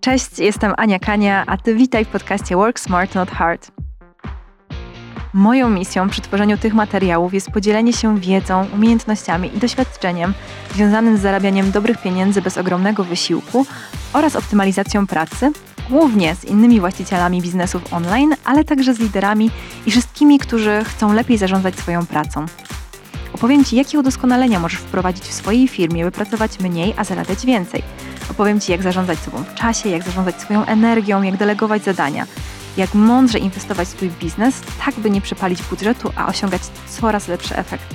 Cześć, jestem Ania Kania, a ty witaj w podcaście Work Smart Not Hard. Moją misją przy tworzeniu tych materiałów jest podzielenie się wiedzą, umiejętnościami i doświadczeniem związanym z zarabianiem dobrych pieniędzy bez ogromnego wysiłku oraz optymalizacją pracy, głównie z innymi właścicielami biznesów online, ale także z liderami i wszystkimi, którzy chcą lepiej zarządzać swoją pracą. Opowiem Ci, jakie udoskonalenia możesz wprowadzić w swojej firmie, by pracować mniej, a zarabiać więcej. Opowiem Ci, jak zarządzać sobą w czasie, jak zarządzać swoją energią, jak delegować zadania, jak mądrze inwestować w swój biznes, tak by nie przepalić budżetu, a osiągać coraz lepsze efekty.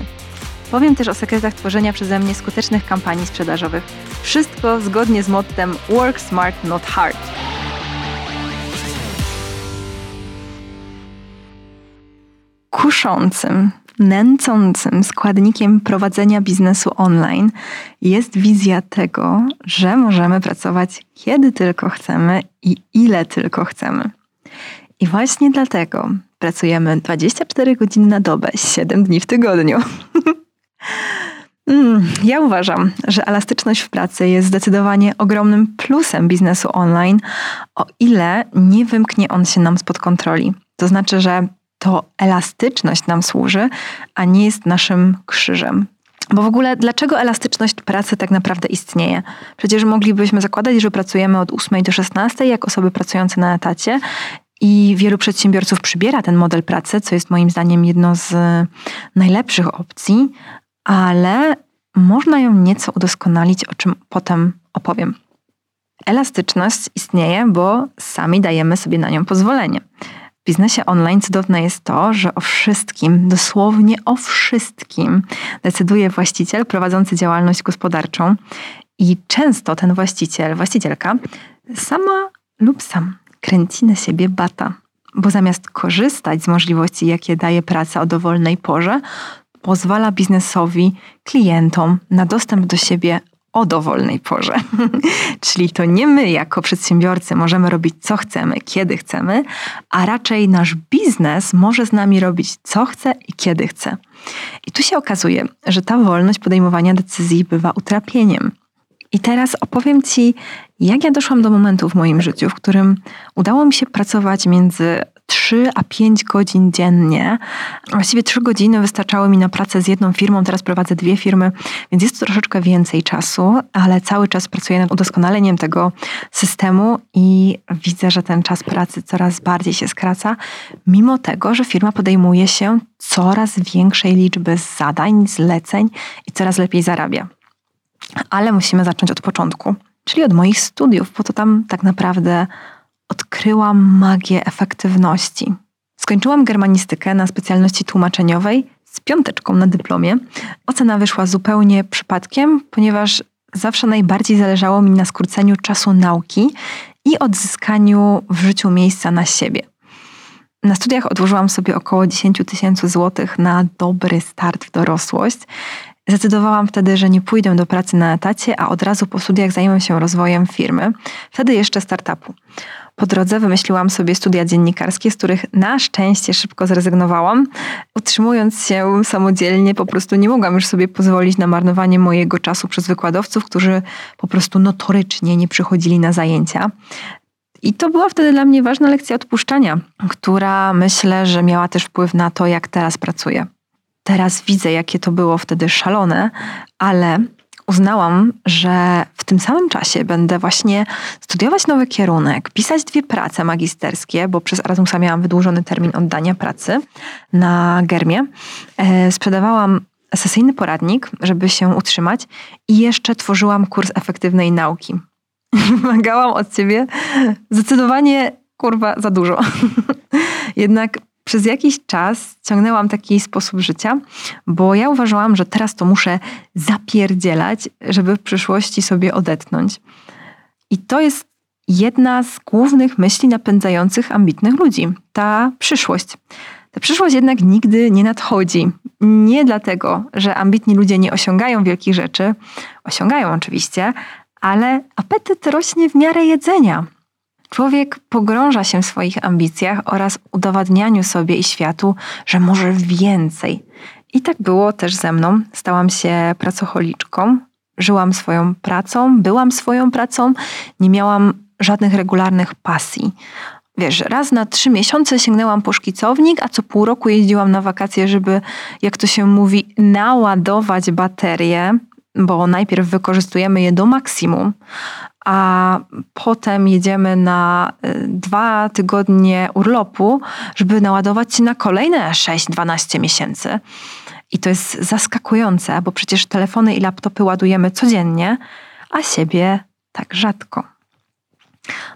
Powiem też o sekretach tworzenia przeze mnie skutecznych kampanii sprzedażowych. Wszystko zgodnie z mottem Work Smart, Not Hard. Kuszącym nęcącym składnikiem prowadzenia biznesu online jest wizja tego, że możemy pracować kiedy tylko chcemy i ile tylko chcemy. I właśnie dlatego pracujemy 24 godziny na dobę, 7 dni w tygodniu. Mm, ja uważam, że elastyczność w pracy jest zdecydowanie ogromnym plusem biznesu online, o ile nie wymknie on się nam spod kontroli. To znaczy, że to elastyczność nam służy, a nie jest naszym krzyżem. Bo w ogóle dlaczego elastyczność pracy tak naprawdę istnieje? Przecież moglibyśmy zakładać, że pracujemy od 8 do 16 jak osoby pracujące na etacie i wielu przedsiębiorców przybiera ten model pracy, co jest moim zdaniem jedno z najlepszych opcji, ale można ją nieco udoskonalić, o czym potem opowiem. Elastyczność istnieje, bo sami dajemy sobie na nią pozwolenie. W biznesie online cudowne jest to, że o wszystkim, dosłownie o wszystkim decyduje właściciel prowadzący działalność gospodarczą i często ten właściciel, właścicielka sama lub sam kręci na siebie bata, bo zamiast korzystać z możliwości, jakie daje praca o dowolnej porze, pozwala biznesowi, klientom na dostęp do siebie o dowolnej porze. Czyli to nie my jako przedsiębiorcy możemy robić co chcemy, kiedy chcemy, a raczej nasz biznes może z nami robić co chce i kiedy chce. I tu się okazuje, że ta wolność podejmowania decyzji bywa utrapieniem. I teraz opowiem Ci, jak ja doszłam do momentu w moim życiu, w którym udało mi się pracować między 3 a 5 godzin dziennie. Właściwie 3 godziny wystarczały mi na pracę z jedną firmą, teraz prowadzę dwie firmy, więc jest to troszeczkę więcej czasu, ale cały czas pracuję nad udoskonaleniem tego systemu i widzę, że ten czas pracy coraz bardziej się skraca, mimo tego, że firma podejmuje się coraz większej liczby zadań, zleceń i coraz lepiej zarabia. Ale musimy zacząć od początku, czyli od moich studiów, bo to tam tak naprawdę odkryłam magię efektywności. Skończyłam germanistykę na specjalności tłumaczeniowej z piąteczką na dyplomie. Ocena wyszła zupełnie przypadkiem, ponieważ zawsze najbardziej zależało mi na skróceniu czasu nauki i odzyskaniu w życiu miejsca na siebie. Na studiach odłożyłam sobie około 10 tysięcy złotych na dobry start w dorosłość. Zdecydowałam wtedy, że nie pójdę do pracy na etacie, a od razu po studiach zajmę się rozwojem firmy, wtedy jeszcze startupu. Po drodze wymyśliłam sobie studia dziennikarskie, z których na szczęście szybko zrezygnowałam. Utrzymując się samodzielnie, po prostu nie mogłam już sobie pozwolić na marnowanie mojego czasu przez wykładowców, którzy po prostu notorycznie nie przychodzili na zajęcia. I to była wtedy dla mnie ważna lekcja odpuszczania, która myślę, że miała też wpływ na to, jak teraz pracuję. Teraz widzę, jakie to było wtedy szalone, ale uznałam, że w tym samym czasie będę właśnie studiować nowy kierunek, pisać dwie prace magisterskie, bo przez Erasmusa miałam wydłużony termin oddania pracy na Germie. E, sprzedawałam sesyjny poradnik, żeby się utrzymać i jeszcze tworzyłam kurs efektywnej nauki. Wymagałam od ciebie zdecydowanie, kurwa, za dużo. Jednak przez jakiś czas ciągnęłam taki sposób życia, bo ja uważałam, że teraz to muszę zapierdzielać, żeby w przyszłości sobie odetchnąć. I to jest jedna z głównych myśli napędzających ambitnych ludzi ta przyszłość. Ta przyszłość jednak nigdy nie nadchodzi. Nie dlatego, że ambitni ludzie nie osiągają wielkich rzeczy, osiągają oczywiście, ale apetyt rośnie w miarę jedzenia. Człowiek pogrąża się w swoich ambicjach oraz udowadnianiu sobie i światu, że może więcej. I tak było też ze mną. Stałam się pracocholiczką, żyłam swoją pracą, byłam swoją pracą, nie miałam żadnych regularnych pasji. Wiesz, raz na trzy miesiące sięgnęłam po szkicownik, a co pół roku jeździłam na wakacje, żeby, jak to się mówi, naładować baterie, bo najpierw wykorzystujemy je do maksimum, a potem jedziemy na y, dwa tygodnie urlopu, żeby naładować się na kolejne 6-12 miesięcy. I to jest zaskakujące, bo przecież telefony i laptopy ładujemy codziennie, a siebie tak rzadko.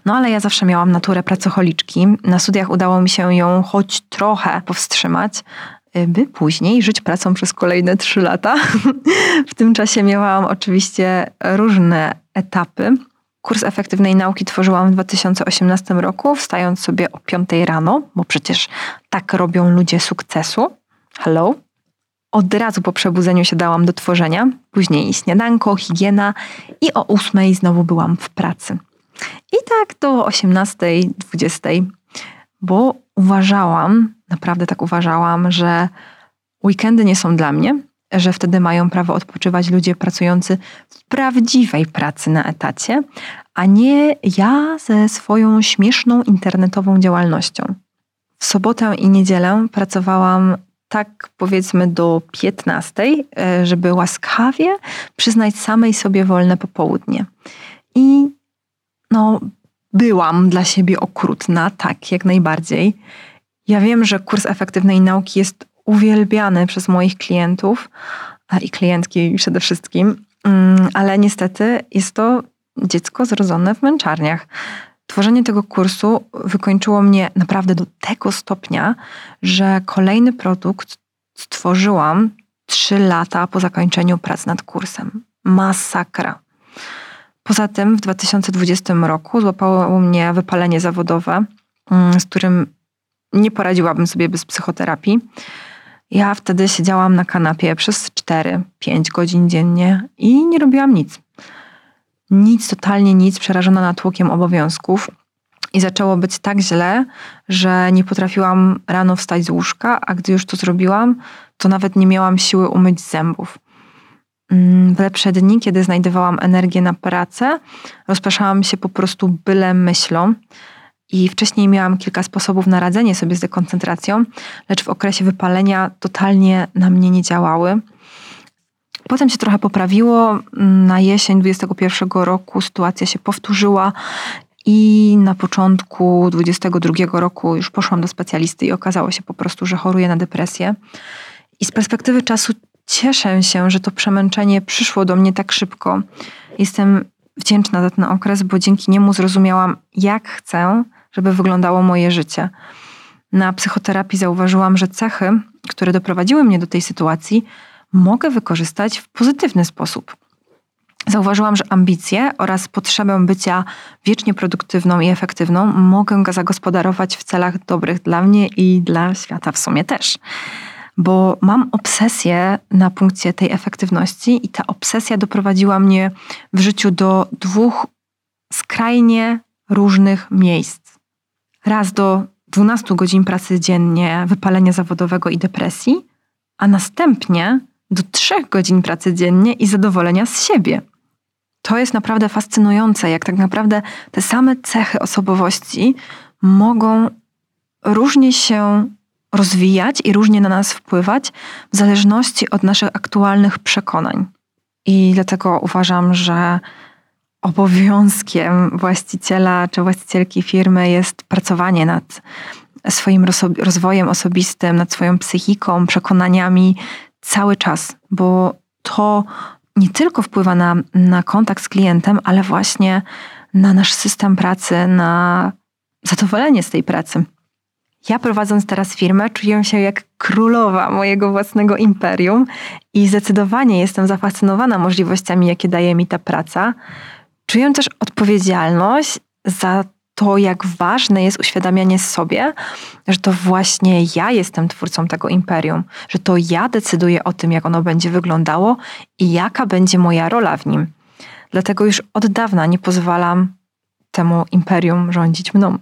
No ale ja zawsze miałam naturę pracocholiczki. Na studiach udało mi się ją choć trochę powstrzymać, y, by później żyć pracą przez kolejne trzy lata. w tym czasie miałam oczywiście różne etapy. Kurs efektywnej nauki tworzyłam w 2018 roku, wstając sobie o 5 rano, bo przecież tak robią ludzie sukcesu. Hello. Od razu po przebudzeniu się dałam do tworzenia, później śniadanko, higiena i o 8 znowu byłam w pracy. I tak do 18, 20, bo uważałam, naprawdę tak uważałam, że weekendy nie są dla mnie, że wtedy mają prawo odpoczywać ludzie pracujący w prawdziwej pracy na etacie, a nie ja ze swoją śmieszną internetową działalnością. W sobotę i niedzielę pracowałam tak powiedzmy do 15, e, żeby łaskawie przyznać samej sobie wolne popołudnie. I no, byłam dla siebie okrutna, tak, jak najbardziej. Ja wiem, że kurs efektywnej nauki jest uwielbiany przez moich klientów i klientki przede wszystkim, mm, ale niestety jest to dziecko zrodzone w męczarniach. Tworzenie tego kursu wykończyło mnie naprawdę do tego stopnia, że kolejny produkt stworzyłam trzy lata po zakończeniu prac nad kursem. Masakra. Poza tym w 2020 roku złapało mnie wypalenie zawodowe, mm, z którym nie poradziłabym sobie bez psychoterapii. Ja wtedy siedziałam na kanapie przez 4-5 godzin dziennie i nie robiłam nic. Nic, totalnie nic, przerażona natłokiem obowiązków. I zaczęło być tak źle, że nie potrafiłam rano wstać z łóżka, a gdy już to zrobiłam, to nawet nie miałam siły umyć zębów. Mm, w lepsze dni, kiedy znajdowałam energię na pracę, rozpraszałam się po prostu byle myślą. I wcześniej miałam kilka sposobów na radzenie sobie z dekoncentracją, lecz w okresie wypalenia totalnie na mnie nie działały. Potem się trochę poprawiło. Na jesień 2021 roku sytuacja się powtórzyła i na początku 2022 roku już poszłam do specjalisty i okazało się po prostu, że choruję na depresję. I z perspektywy czasu cieszę się, że to przemęczenie przyszło do mnie tak szybko. Jestem wdzięczna za ten okres, bo dzięki niemu zrozumiałam, jak chcę, żeby wyglądało moje życie. Na psychoterapii zauważyłam, że cechy, które doprowadziły mnie do tej sytuacji, mogę wykorzystać w pozytywny sposób. Zauważyłam, że ambicje oraz potrzebę bycia wiecznie produktywną i efektywną mogę zagospodarować w celach dobrych dla mnie i dla świata w sumie też bo mam obsesję na punkcie tej efektywności i ta obsesja doprowadziła mnie w życiu do dwóch skrajnie różnych miejsc. Raz do 12 godzin pracy dziennie, wypalenia zawodowego i depresji, a następnie do 3 godzin pracy dziennie i zadowolenia z siebie. To jest naprawdę fascynujące, jak tak naprawdę te same cechy osobowości mogą różnie się rozwijać i różnie na nas wpływać w zależności od naszych aktualnych przekonań. I dlatego uważam, że obowiązkiem właściciela czy właścicielki firmy jest pracowanie nad swoim rozwojem osobistym, nad swoją psychiką, przekonaniami cały czas, bo to nie tylko wpływa na, na kontakt z klientem, ale właśnie na nasz system pracy, na zadowolenie z tej pracy. Ja prowadząc teraz firmę, czuję się jak królowa mojego własnego imperium i zdecydowanie jestem zafascynowana możliwościami, jakie daje mi ta praca. Czuję też odpowiedzialność za to, jak ważne jest uświadamianie sobie, że to właśnie ja jestem twórcą tego imperium, że to ja decyduję o tym, jak ono będzie wyglądało i jaka będzie moja rola w nim. Dlatego już od dawna nie pozwalam temu imperium rządzić mną.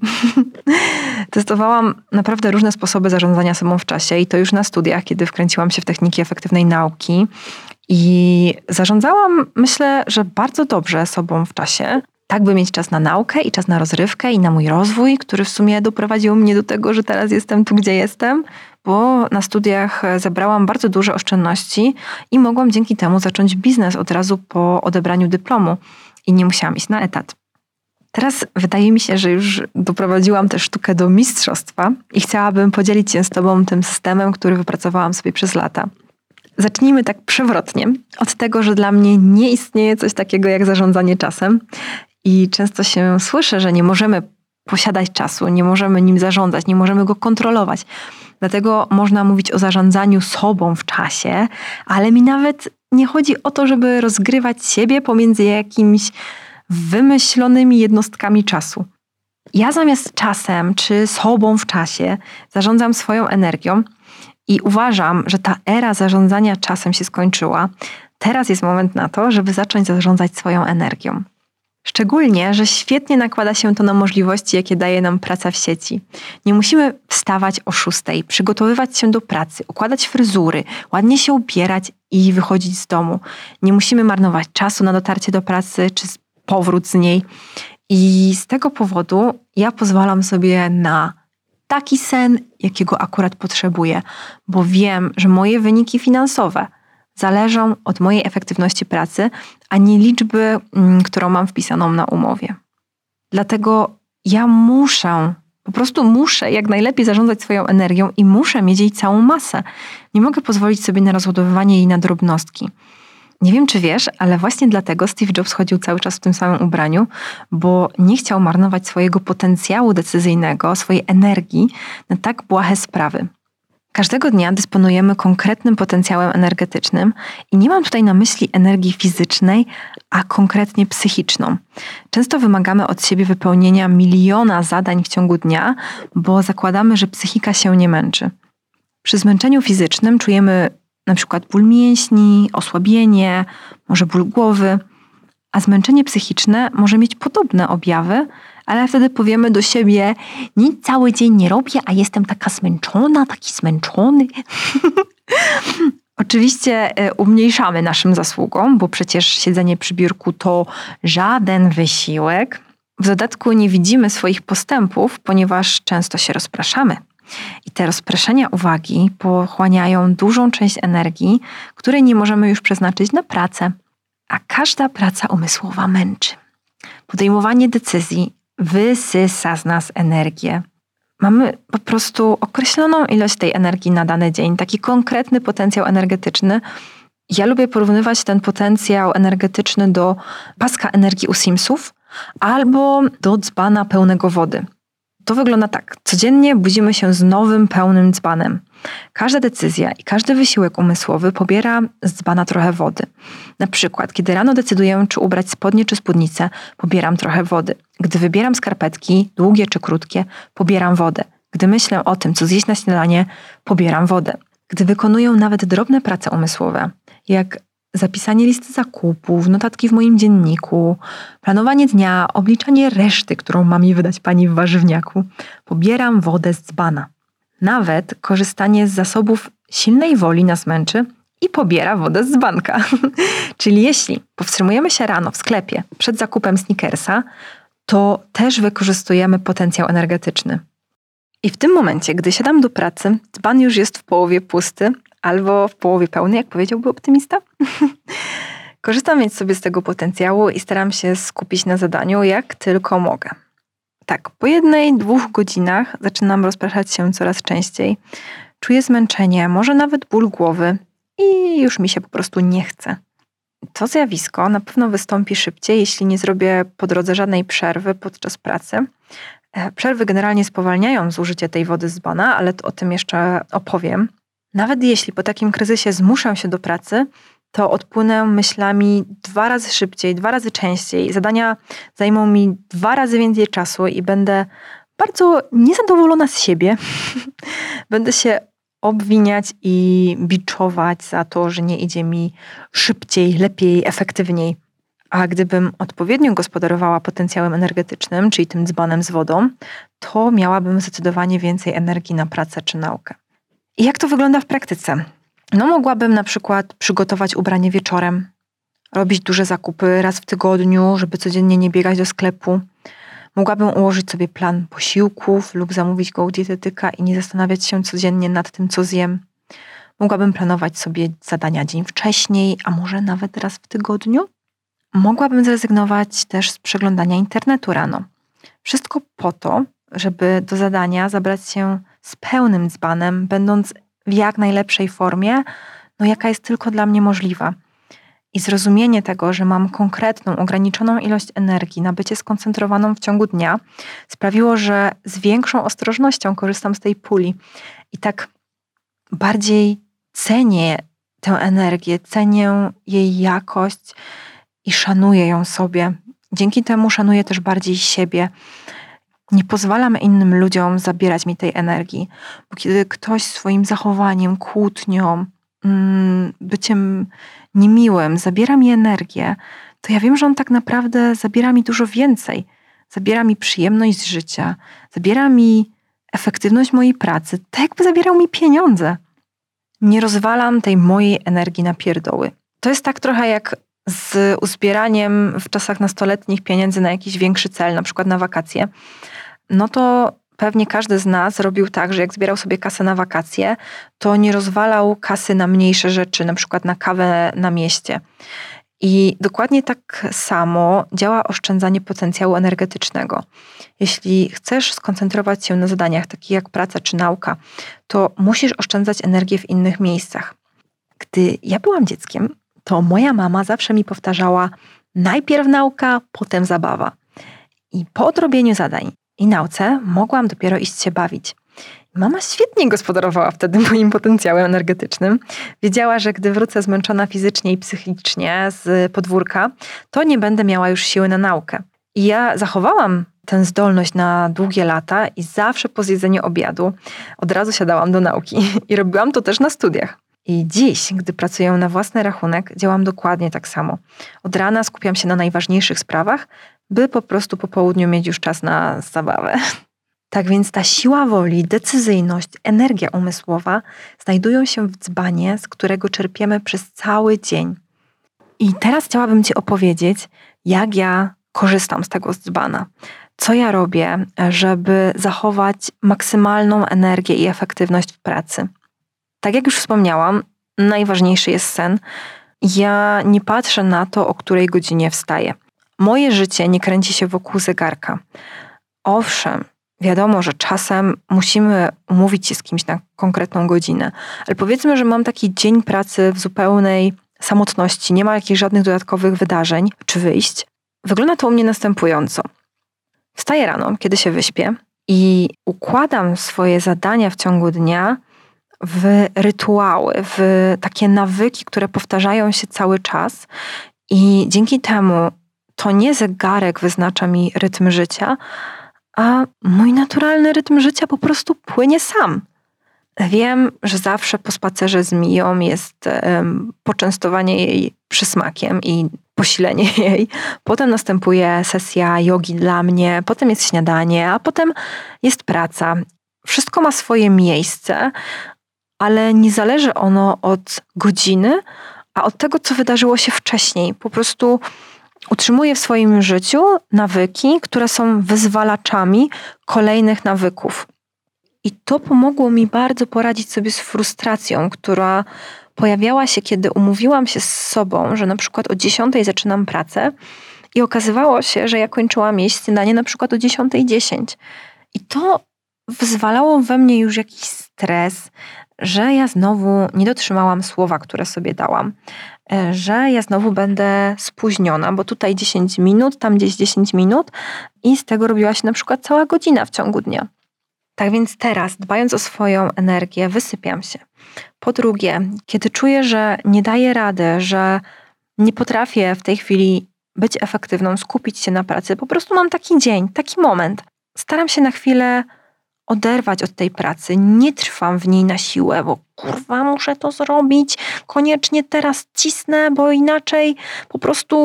Testowałam naprawdę różne sposoby zarządzania sobą w czasie i to już na studiach, kiedy wkręciłam się w techniki efektywnej nauki. I zarządzałam, myślę, że bardzo dobrze sobą w czasie, tak by mieć czas na naukę i czas na rozrywkę i na mój rozwój, który w sumie doprowadził mnie do tego, że teraz jestem tu, gdzie jestem, bo na studiach zebrałam bardzo duże oszczędności i mogłam dzięki temu zacząć biznes od razu po odebraniu dyplomu i nie musiałam iść na etat. Teraz wydaje mi się, że już doprowadziłam tę sztukę do mistrzostwa i chciałabym podzielić się z Tobą tym systemem, który wypracowałam sobie przez lata. Zacznijmy tak przewrotnie od tego, że dla mnie nie istnieje coś takiego jak zarządzanie czasem i często się słyszę, że nie możemy posiadać czasu, nie możemy nim zarządzać, nie możemy go kontrolować. Dlatego można mówić o zarządzaniu sobą w czasie, ale mi nawet nie chodzi o to, żeby rozgrywać siebie pomiędzy jakimś wymyślonymi jednostkami czasu. Ja zamiast czasem czy sobą w czasie zarządzam swoją energią i uważam, że ta era zarządzania czasem się skończyła. Teraz jest moment na to, żeby zacząć zarządzać swoją energią. Szczególnie, że świetnie nakłada się to na możliwości, jakie daje nam praca w sieci. Nie musimy wstawać o szóstej, przygotowywać się do pracy, układać fryzury, ładnie się ubierać i wychodzić z domu. Nie musimy marnować czasu na dotarcie do pracy czy powrót z niej. I z tego powodu ja pozwalam sobie na taki sen, jakiego akurat potrzebuję, bo wiem, że moje wyniki finansowe zależą od mojej efektywności pracy, a nie liczby, mm, którą mam wpisaną na umowie. Dlatego ja muszę, po prostu muszę jak najlepiej zarządzać swoją energią i muszę mieć jej całą masę. Nie mogę pozwolić sobie na rozładowywanie jej na drobnostki. Nie wiem, czy wiesz, ale właśnie dlatego Steve Jobs chodził cały czas w tym samym ubraniu, bo nie chciał marnować swojego potencjału decyzyjnego, swojej energii na tak błahe sprawy. Każdego dnia dysponujemy konkretnym potencjałem energetycznym i nie mam tutaj na myśli energii fizycznej, a konkretnie psychiczną. Często wymagamy od siebie wypełnienia miliona zadań w ciągu dnia, bo zakładamy, że psychika się nie męczy. Przy zmęczeniu fizycznym czujemy na przykład ból mięśni, osłabienie, może ból głowy, a zmęczenie psychiczne może mieć podobne objawy, ale wtedy powiemy do siebie: Nic cały dzień nie robię, a jestem taka zmęczona, taki zmęczony. Oczywiście e, umniejszamy naszym zasługom, bo przecież siedzenie przy biurku to żaden wysiłek. W dodatku nie widzimy swoich postępów, ponieważ często się rozpraszamy. I te rozproszenia uwagi pochłaniają dużą część energii, której nie możemy już przeznaczyć na pracę, a każda praca umysłowa męczy. Podejmowanie decyzji wysysa z nas energię. Mamy po prostu określoną ilość tej energii na dany dzień, taki konkretny potencjał energetyczny. Ja lubię porównywać ten potencjał energetyczny do paska energii u Simsów albo do dzbana pełnego wody. To wygląda tak. Codziennie budzimy się z nowym, pełnym dzbanem. Każda decyzja i każdy wysiłek umysłowy pobiera z dzbana trochę wody. Na przykład, kiedy rano decyduję, czy ubrać spodnie czy spódnicę, pobieram trochę wody. Gdy wybieram skarpetki, długie czy krótkie, pobieram wodę. Gdy myślę o tym, co zjeść na śniadanie, pobieram wodę. Gdy wykonuję nawet drobne prace umysłowe, jak zapisanie listy zakupów, notatki w moim dzienniku, planowanie dnia, obliczanie reszty, którą ma mi wydać pani w warzywniaku. Pobieram wodę z dzbana. Nawet korzystanie z zasobów silnej woli nas męczy i pobiera wodę z dzbanka. Czyli jeśli powstrzymujemy się rano w sklepie przed zakupem sneakersa, to też wykorzystujemy potencjał energetyczny. I w tym momencie, gdy siadam do pracy, dzban już jest w połowie pusty, albo w połowie pełny, jak powiedziałby optymista. Korzystam więc sobie z tego potencjału i staram się skupić na zadaniu, jak tylko mogę. Tak, po jednej, dwóch godzinach zaczynam rozpraszać się coraz częściej. Czuję zmęczenie, może nawet ból głowy i już mi się po prostu nie chce. To zjawisko na pewno wystąpi szybciej, jeśli nie zrobię po drodze żadnej przerwy podczas pracy. E, przerwy generalnie spowalniają zużycie tej wody z bana, ale o tym jeszcze opowiem. Nawet jeśli po takim kryzysie zmuszam się do pracy, to odpłynę myślami dwa razy szybciej, dwa razy częściej. Zadania zajmą mi dwa razy więcej czasu i będę bardzo niezadowolona z siebie. będę się obwiniać i biczować za to, że nie idzie mi szybciej, lepiej, efektywniej. A gdybym odpowiednio gospodarowała potencjałem energetycznym, czyli tym dzbanem z wodą, to miałabym zdecydowanie więcej energii na pracę czy naukę. I jak to wygląda w praktyce? No, mogłabym na przykład przygotować ubranie wieczorem, robić duże zakupy raz w tygodniu, żeby codziennie nie biegać do sklepu. Mogłabym ułożyć sobie plan posiłków lub zamówić go u dietetyka i nie zastanawiać się codziennie nad tym, co zjem. Mogłabym planować sobie zadania dzień wcześniej, a może nawet raz w tygodniu. Mogłabym zrezygnować też z przeglądania internetu rano. Wszystko po to, żeby do zadania zabrać się z pełnym dzbanem, będąc w jak najlepszej formie, no jaka jest tylko dla mnie możliwa. I zrozumienie tego, że mam konkretną, ograniczoną ilość energii na bycie skoncentrowaną w ciągu dnia, sprawiło, że z większą ostrożnością korzystam z tej puli. I tak bardziej cenię tę energię, cenię jej jakość i szanuję ją sobie. Dzięki temu szanuję też bardziej siebie. Nie pozwalam innym ludziom zabierać mi tej energii, bo kiedy ktoś swoim zachowaniem, kłótnią, mm, byciem niemiłym zabiera mi energię, to ja wiem, że on tak naprawdę zabiera mi dużo więcej. Zabiera mi przyjemność z życia, zabiera mi efektywność mojej pracy, tak jakby zabierał mi pieniądze. Nie rozwalam tej mojej energii na pierdoły. To jest tak trochę jak z uzbieraniem w czasach nastoletnich pieniędzy na jakiś większy cel, na przykład na wakacje. No to pewnie każdy z nas robił tak, że jak zbierał sobie kasę na wakacje, to nie rozwalał kasy na mniejsze rzeczy, na przykład na kawę na mieście. I dokładnie tak samo działa oszczędzanie potencjału energetycznego. Jeśli chcesz skoncentrować się na zadaniach takich jak praca czy nauka, to musisz oszczędzać energię w innych miejscach. Gdy ja byłam dzieckiem, to moja mama zawsze mi powtarzała: najpierw nauka, potem zabawa. I po odrobieniu zadań i nauce mogłam dopiero iść się bawić. Mama świetnie gospodarowała wtedy moim potencjałem energetycznym. Wiedziała, że gdy wrócę zmęczona fizycznie i psychicznie z podwórka, to nie będę miała już siły na naukę. I ja zachowałam tę zdolność na długie lata i zawsze po zjedzeniu obiadu od razu siadałam do nauki. I robiłam to też na studiach. I dziś, gdy pracuję na własny rachunek, działam dokładnie tak samo. Od rana skupiam się na najważniejszych sprawach, by po prostu po południu mieć już czas na zabawę. Tak więc ta siła woli, decyzyjność, energia umysłowa znajdują się w dzbanie, z którego czerpiemy przez cały dzień. I teraz chciałabym Ci opowiedzieć, jak ja korzystam z tego dzbana. Co ja robię, żeby zachować maksymalną energię i efektywność w pracy. Tak jak już wspomniałam, najważniejszy jest sen. Ja nie patrzę na to, o której godzinie wstaję. Moje życie nie kręci się wokół zegarka. Owszem, wiadomo, że czasem musimy umówić się z kimś na konkretną godzinę, ale powiedzmy, że mam taki dzień pracy w zupełnej samotności, nie ma jakichś żadnych dodatkowych wydarzeń czy wyjść. Wygląda to u mnie następująco. Wstaję rano, kiedy się wyśpię i układam swoje zadania w ciągu dnia w rytuały, w takie nawyki, które powtarzają się cały czas. I dzięki temu to nie zegarek wyznacza mi rytm życia, a mój naturalny rytm życia po prostu płynie sam. Wiem, że zawsze po spacerze z Miją jest um, poczęstowanie jej przysmakiem i posilenie jej. Potem następuje sesja jogi dla mnie, potem jest śniadanie, a potem jest praca. Wszystko ma swoje miejsce, ale nie zależy ono od godziny, a od tego, co wydarzyło się wcześniej. Po prostu utrzymuję w swoim życiu nawyki, które są wyzwalaczami kolejnych nawyków. I to pomogło mi bardzo poradzić sobie z frustracją, która pojawiała się, kiedy umówiłam się z sobą, że na przykład o 10 zaczynam pracę i okazywało się, że ja kończyłam jeść śniadanie na przykład o 10.10. 10. I to wyzwalało we mnie już jakiś stres, że ja znowu nie dotrzymałam słowa, które sobie dałam, e, że ja znowu będę spóźniona, bo tutaj 10 minut, tam gdzieś 10 minut i z tego robiła się na przykład cała godzina w ciągu dnia. Tak więc teraz, dbając o swoją energię, wysypiam się. Po drugie, kiedy czuję, że nie daję rady, że nie potrafię w tej chwili być efektywną, skupić się na pracy, po prostu mam taki dzień, taki moment. Staram się na chwilę oderwać od tej pracy. Nie trwam w niej na siłę, bo kurwa, muszę to zrobić, koniecznie teraz cisnę, bo inaczej po prostu,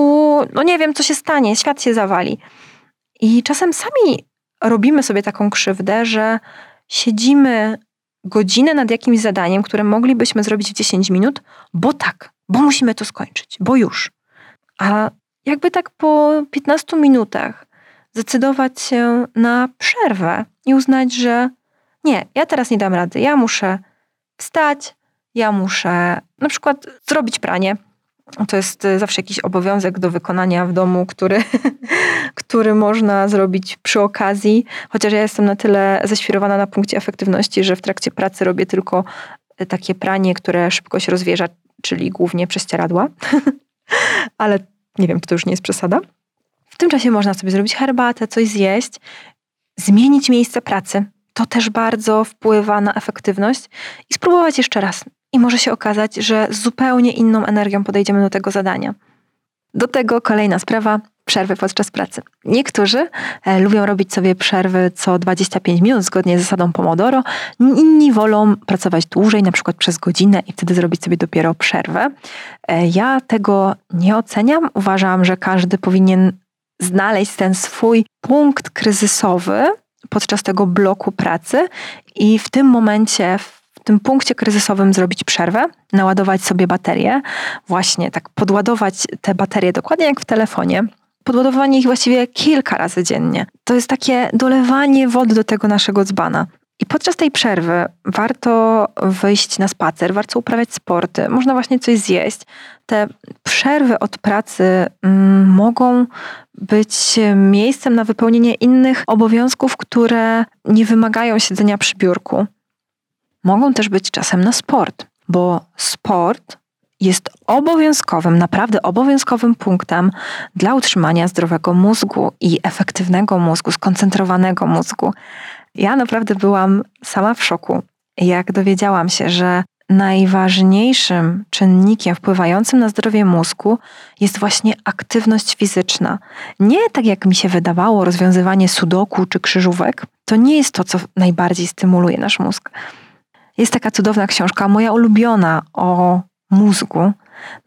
no nie wiem, co się stanie, świat się zawali. I czasem sami robimy sobie taką krzywdę, że siedzimy godzinę nad jakimś zadaniem, które moglibyśmy zrobić w 10 minut, bo tak, bo musimy to skończyć, bo już. A jakby tak po 15 minutach zdecydować się na przerwę i uznać, że nie, ja teraz nie dam rady, ja muszę wstać, ja muszę na przykład zrobić pranie. To jest y, zawsze jakiś obowiązek do wykonania w domu, który, który można zrobić przy okazji. Chociaż ja jestem na tyle ześwirowana na punkcie efektywności, że w trakcie pracy robię tylko y, takie pranie, które szybko się rozwierza, czyli głównie prześcieradła. Ale nie wiem, czy to już nie jest przesada. W tym czasie można sobie zrobić herbatę, coś zjeść, zmienić miejsce pracy. To też bardzo wpływa na efektywność i spróbować jeszcze raz. I może się okazać, że z zupełnie inną energią podejdziemy do tego zadania. Do tego kolejna sprawa przerwy podczas pracy. Niektórzy e, lubią robić sobie przerwy co 25 minut zgodnie z zasadą Pomodoro. Inni wolą pracować dłużej, na przykład przez godzinę i wtedy zrobić sobie dopiero przerwę. E, ja tego nie oceniam. Uważam, że każdy powinien znaleźć ten swój punkt kryzysowy podczas tego bloku pracy i w tym momencie, w tym punkcie kryzysowym zrobić przerwę, naładować sobie baterię, właśnie tak podładować te baterie dokładnie jak w telefonie. Podładowanie ich właściwie kilka razy dziennie. To jest takie dolewanie wody do tego naszego dzbana. I podczas tej przerwy warto wyjść na spacer, warto uprawiać sporty, można właśnie coś zjeść. Te przerwy od pracy mm, mogą być miejscem na wypełnienie innych obowiązków, które nie wymagają siedzenia przy biurku. Mogą też być czasem na sport, bo sport jest obowiązkowym, naprawdę obowiązkowym punktem dla utrzymania zdrowego mózgu i efektywnego mózgu, skoncentrowanego mózgu. Ja naprawdę byłam sama w szoku, jak dowiedziałam się, że najważniejszym czynnikiem wpływającym na zdrowie mózgu jest właśnie aktywność fizyczna. Nie tak jak mi się wydawało, rozwiązywanie sudoku czy krzyżówek. To nie jest to, co najbardziej stymuluje nasz mózg. Jest taka cudowna książka, moja ulubiona o mózgu.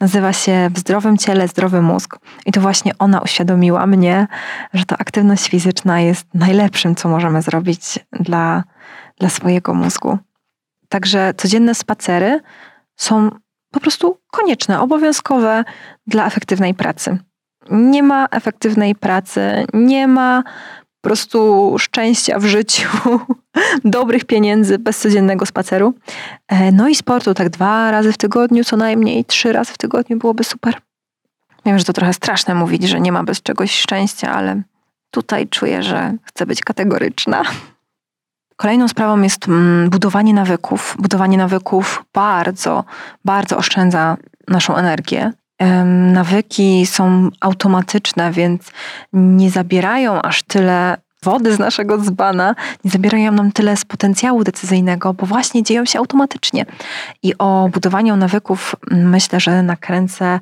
Nazywa się W zdrowym ciele zdrowy mózg. I to właśnie ona uświadomiła mnie, że ta aktywność fizyczna jest najlepszym, co możemy zrobić dla, dla swojego mózgu. Także codzienne spacery są po prostu konieczne, obowiązkowe dla efektywnej pracy. Nie ma efektywnej pracy, nie ma prostu szczęścia w życiu, dobrych pieniędzy bez codziennego spaceru. E, no i sportu, tak dwa razy w tygodniu, co najmniej trzy razy w tygodniu byłoby super. Wiem, że to trochę straszne mówić, że nie ma bez czegoś szczęścia, ale tutaj czuję, że chcę być kategoryczna. Kolejną sprawą jest mm, budowanie nawyków. Budowanie nawyków bardzo, bardzo oszczędza naszą energię. Nawyki są automatyczne, więc nie zabierają aż tyle wody z naszego dzbana, nie zabierają nam tyle z potencjału decyzyjnego, bo właśnie dzieją się automatycznie. I o budowaniu nawyków myślę, że nakręcę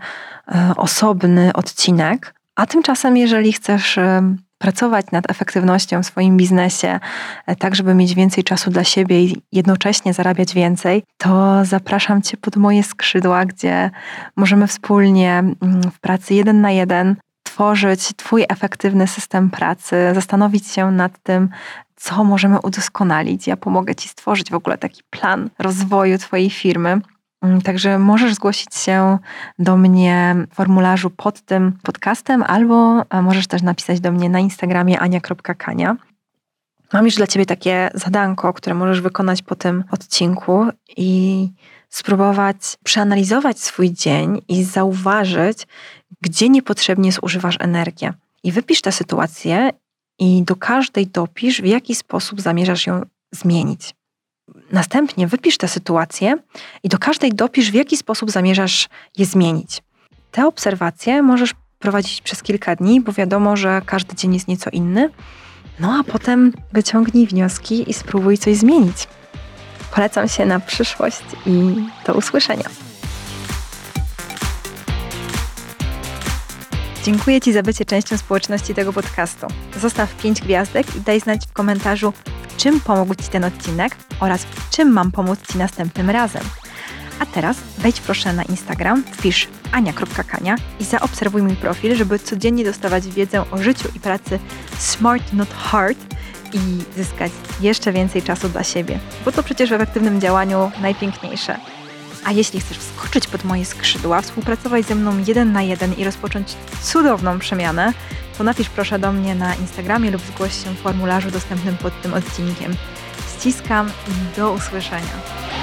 e, osobny odcinek. A tymczasem, jeżeli chcesz pracować nad efektywnością w swoim biznesie, e, tak żeby mieć więcej czasu dla siebie i jednocześnie zarabiać więcej, to zapraszam Cię pod moje skrzydła, gdzie możemy wspólnie mm, w pracy jeden na jeden tworzyć Twój efektywny system pracy, zastanowić się nad tym, co możemy udoskonalić. Ja pomogę Ci stworzyć w ogóle taki plan rozwoju Twojej firmy. Mm, także możesz zgłosić się do mnie w formularzu pod tym podcastem, albo e, możesz też napisać do mnie na Instagramie ania.kania. Mam już dla Ciebie takie zadanko, które możesz wykonać po tym odcinku i spróbować przeanalizować swój dzień i zauważyć, gdzie niepotrzebnie zużywasz energię. I wypisz tę sytuację i do każdej dopisz, w jaki sposób zamierzasz ją zmienić. Następnie wypisz tę sytuację i do każdej dopisz, w jaki sposób zamierzasz je zmienić. Te obserwacje możesz prowadzić przez kilka dni, bo wiadomo, że każdy dzień jest nieco inny. No a potem wyciągnij wnioski i spróbuj coś zmienić. Polecam się na przyszłość i do usłyszenia. Dziękuję Ci za bycie częścią społeczności tego podcastu. Zostaw 5 gwiazdek i daj znać w komentarzu, czym pomógł Ci ten odcinek oraz w czym mam pomóc Ci następnym razem. A teraz wejdź proszę na Instagram, wpisz ania.kania i zaobserwuj mój profil, żeby codziennie dostawać wiedzę o życiu i pracy smart, not hard i zyskać jeszcze więcej czasu dla siebie, bo to przecież w efektywnym działaniu najpiękniejsze. A jeśli chcesz wskoczyć pod moje skrzydła, współpracować ze mną jeden na jeden i rozpocząć cudowną przemianę, to napisz proszę do mnie na Instagramie lub zgłoś się w formularzu dostępnym pod tym odcinkiem. Ściskam i do usłyszenia.